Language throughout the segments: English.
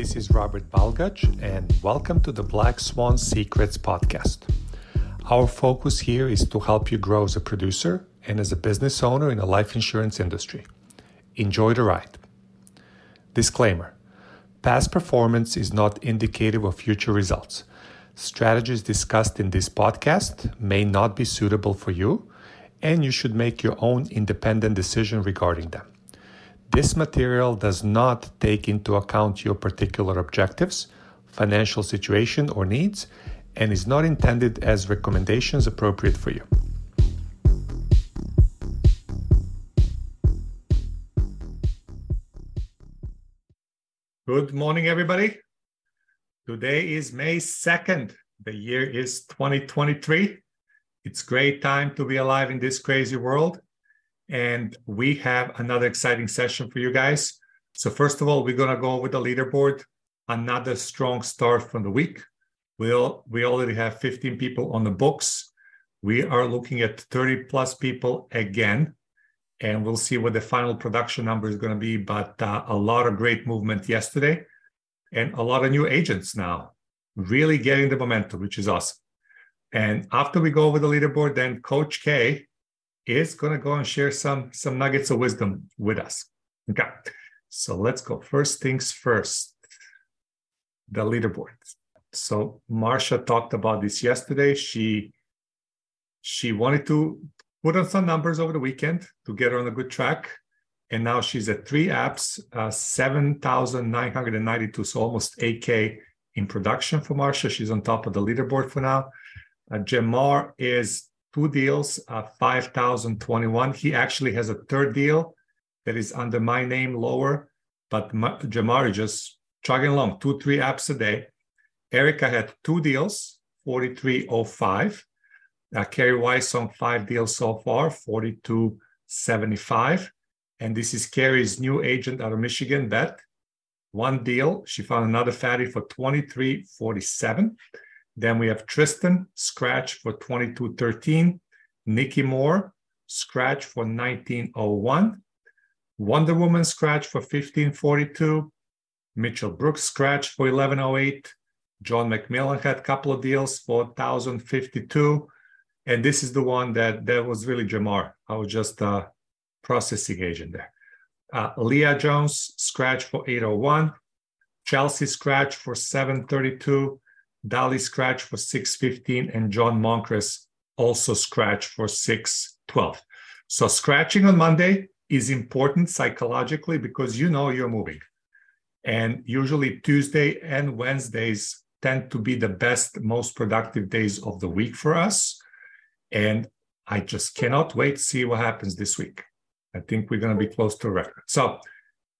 This is Robert Balgach, and welcome to the Black Swan Secrets podcast. Our focus here is to help you grow as a producer and as a business owner in the life insurance industry. Enjoy the ride. Disclaimer Past performance is not indicative of future results. Strategies discussed in this podcast may not be suitable for you, and you should make your own independent decision regarding them. This material does not take into account your particular objectives, financial situation, or needs, and is not intended as recommendations appropriate for you. Good morning, everybody. Today is May 2nd. The year is 2023. It's great time to be alive in this crazy world. And we have another exciting session for you guys. So, first of all, we're going to go over the leaderboard. Another strong start from the week. We'll, we already have 15 people on the books. We are looking at 30 plus people again, and we'll see what the final production number is going to be. But uh, a lot of great movement yesterday and a lot of new agents now, really getting the momentum, which is awesome. And after we go over the leaderboard, then Coach K is going to go and share some some nuggets of wisdom with us. Okay, so let's go. First things first, the leaderboard. So Marsha talked about this yesterday. She she wanted to put on some numbers over the weekend to get her on a good track. And now she's at three apps, uh, 7,992, so almost 8K in production for Marsha. She's on top of the leaderboard for now. Uh, Jamar is two deals, uh, 5,021. He actually has a third deal that is under my name lower, but Jamari just chugging along, two, three apps a day. Erica had two deals, 4305. Uh, Carrie Weiss on five deals so far, 4275. And this is Carrie's new agent out of Michigan, Beth. One deal, she found another fatty for 2347. Then we have Tristan, scratch for 2213. Nikki Moore, scratch for 1901. Wonder Woman, scratch for 1542. Mitchell Brooks, scratch for 1108. John McMillan had a couple of deals for 1052. And this is the one that, that was really Jamar. I was just a processing agent there. Uh, Leah Jones, scratch for 801. Chelsea, scratch for 732. Dali scratch for 615 and John Moncriss also scratched for 612. So scratching on Monday is important psychologically because you know you're moving. And usually Tuesday and Wednesdays tend to be the best, most productive days of the week for us. And I just cannot wait to see what happens this week. I think we're going to be close to a record. So,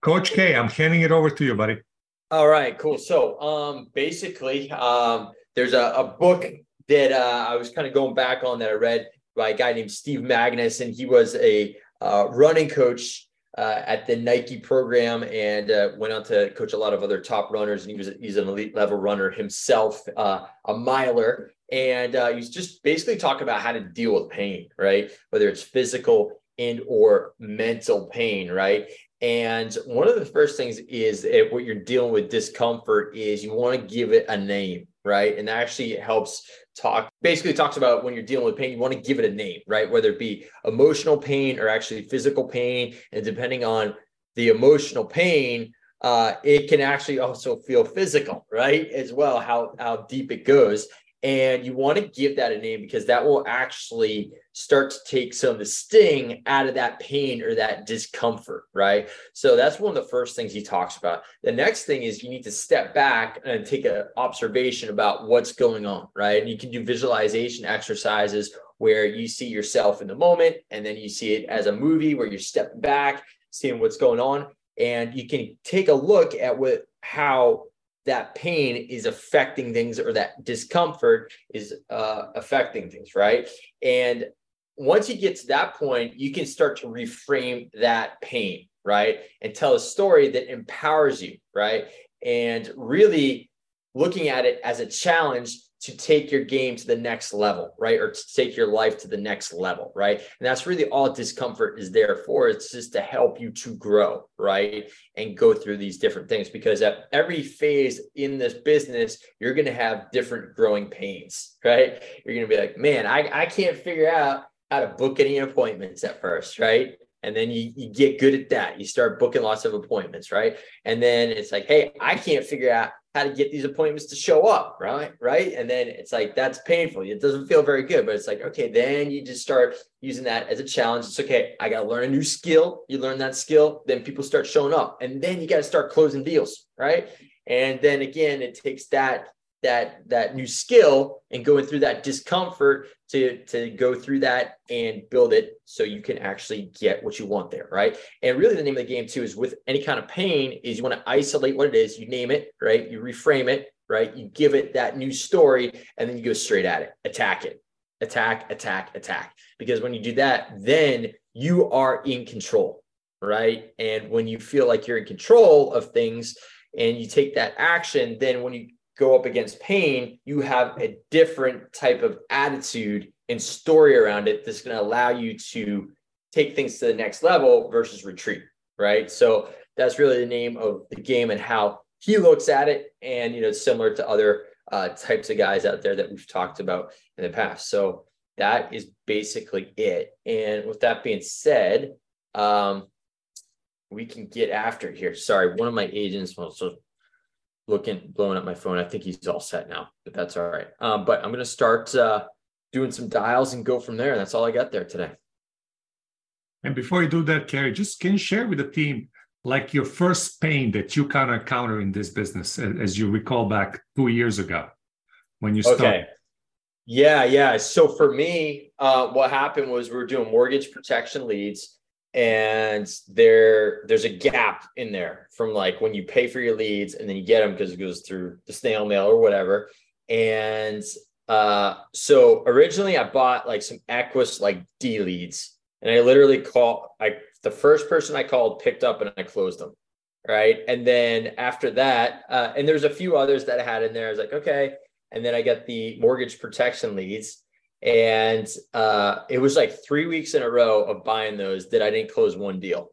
Coach K, I'm handing it over to you, buddy. All right, cool. So, um, basically, um, there's a, a book that uh, I was kind of going back on that I read by a guy named Steve Magness, and he was a uh, running coach uh, at the Nike program and uh, went on to coach a lot of other top runners. And he was he's an elite level runner himself, uh, a miler, and uh, he's just basically talking about how to deal with pain, right? Whether it's physical and or mental pain, right? And one of the first things is what you're dealing with discomfort is you want to give it a name, right? And that actually helps talk, basically talks about when you're dealing with pain, you want to give it a name, right? Whether it be emotional pain or actually physical pain. And depending on the emotional pain, uh, it can actually also feel physical, right? As well, how, how deep it goes. And you want to give that a name because that will actually start to take some of the sting out of that pain or that discomfort, right? So that's one of the first things he talks about. The next thing is you need to step back and take an observation about what's going on, right? And you can do visualization exercises where you see yourself in the moment and then you see it as a movie where you step back, seeing what's going on. And you can take a look at what how that pain is affecting things or that discomfort is uh, affecting things, right? And once you get to that point, you can start to reframe that pain, right? And tell a story that empowers you, right? And really looking at it as a challenge to take your game to the next level, right? Or to take your life to the next level, right? And that's really all discomfort is there for. It's just to help you to grow, right? And go through these different things because at every phase in this business, you're going to have different growing pains, right? You're going to be like, man, I, I can't figure out how to book any appointments at first, right? And then you, you get good at that. You start booking lots of appointments, right? And then it's like, hey, I can't figure out how to get these appointments to show up, right? Right. And then it's like that's painful. It doesn't feel very good, but it's like, okay, then you just start using that as a challenge. It's okay, I gotta learn a new skill. You learn that skill, then people start showing up, and then you got to start closing deals, right? And then again, it takes that that that new skill and going through that discomfort to to go through that and build it so you can actually get what you want there right? And really the name of the game too is with any kind of pain is you want to isolate what it is you name it right? You reframe it right? You give it that new story and then you go straight at it attack it attack attack attack. Because when you do that then you are in control right? And when you feel like you're in control of things and you take that action then when you go up against pain, you have a different type of attitude and story around it that's going to allow you to take things to the next level versus retreat. Right. So that's really the name of the game and how he looks at it. And, you know, similar to other uh, types of guys out there that we've talked about in the past. So that is basically it. And with that being said, um, we can get after it here. Sorry, one of my agents looking blowing up my phone. I think he's all set now, but that's all right. Um, but I'm gonna start uh, doing some dials and go from there. That's all I got there today. And before you do that, Kerry, just can you share with the team like your first pain that you kind of encounter in this business, as you recall back two years ago when you started? Okay. Yeah, yeah. So for me, uh, what happened was we were doing mortgage protection leads and there there's a gap in there from like when you pay for your leads and then you get them because it goes through the snail mail or whatever. And uh so originally i bought like some equus like d leads and i literally called i the first person i called picked up and i closed them right? And then after that uh and there's a few others that i had in there. I was like okay. And then i got the mortgage protection leads and uh, it was like three weeks in a row of buying those that I didn't close one deal.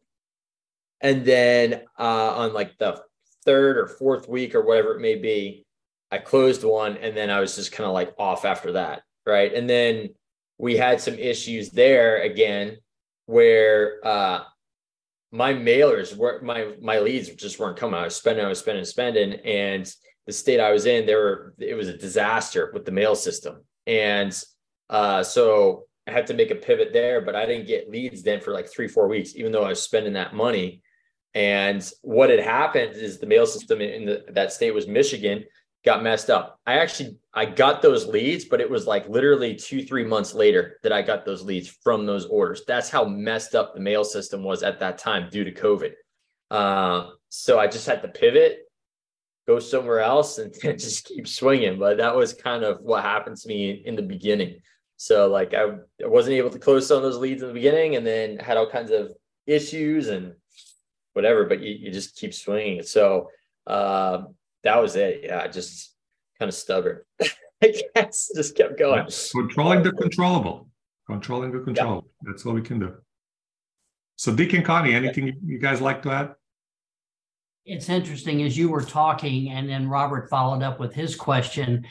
And then uh, on like the third or fourth week or whatever it may be, I closed one and then I was just kind of like off after that. Right. And then we had some issues there again where uh, my mailers were my my leads just weren't coming. I was spending, I was spending, spending. And the state I was in, there were it was a disaster with the mail system. And uh, so I had to make a pivot there, but I didn't get leads then for like three, four weeks, even though I was spending that money. And what had happened is the mail system in the, that state was Michigan got messed up. I actually I got those leads, but it was like literally two, three months later that I got those leads from those orders. That's how messed up the mail system was at that time due to COVID. Uh, so I just had to pivot, go somewhere else, and just keep swinging. But that was kind of what happened to me in the beginning. So like I, I wasn't able to close some of those leads in the beginning and then had all kinds of issues and whatever, but you, you just keep swinging. So uh, that was it. Yeah, I just kind of stubborn. I guess just kept going. Yeah. Controlling the controllable. Controlling the control. Yeah. That's all we can do. So Dick and Connie, anything you guys like to add? It's interesting as you were talking, and then Robert followed up with his question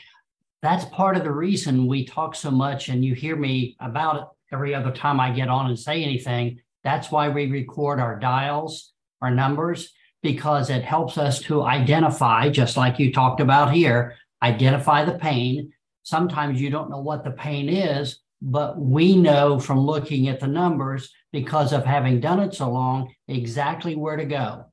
that's part of the reason we talk so much and you hear me about it every other time I get on and say anything. That's why we record our dials, our numbers, because it helps us to identify, just like you talked about here, identify the pain. Sometimes you don't know what the pain is, but we know from looking at the numbers because of having done it so long exactly where to go.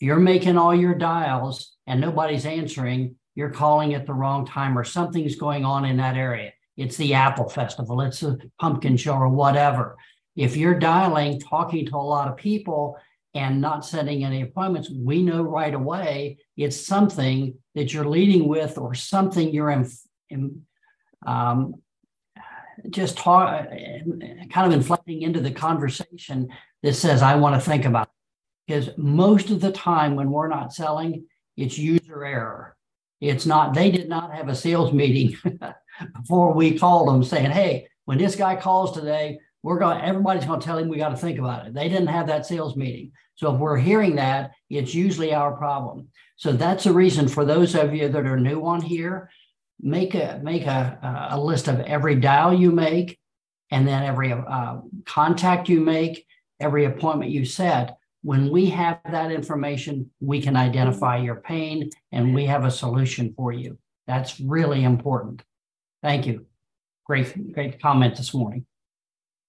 You're making all your dials and nobody's answering, you're calling it the wrong time or something's going on in that area. It's the Apple Festival, it's a pumpkin show or whatever. If you're dialing, talking to a lot of people and not setting any appointments, we know right away it's something that you're leading with or something you're in, in um, just talk, kind of inflecting into the conversation that says, I want to think about it. Because most of the time when we're not selling, it's user error It's not, they did not have a sales meeting before we called them saying, hey, when this guy calls today, we're going, everybody's going to tell him we got to think about it. They didn't have that sales meeting. So if we're hearing that, it's usually our problem. So that's the reason for those of you that are new on here, make a make a, a list of every dial you make, and then every uh, contact you make, every appointment you set. When we have that information, we can identify your pain and we have a solution for you. That's really important. Thank you. Great, great comment this morning.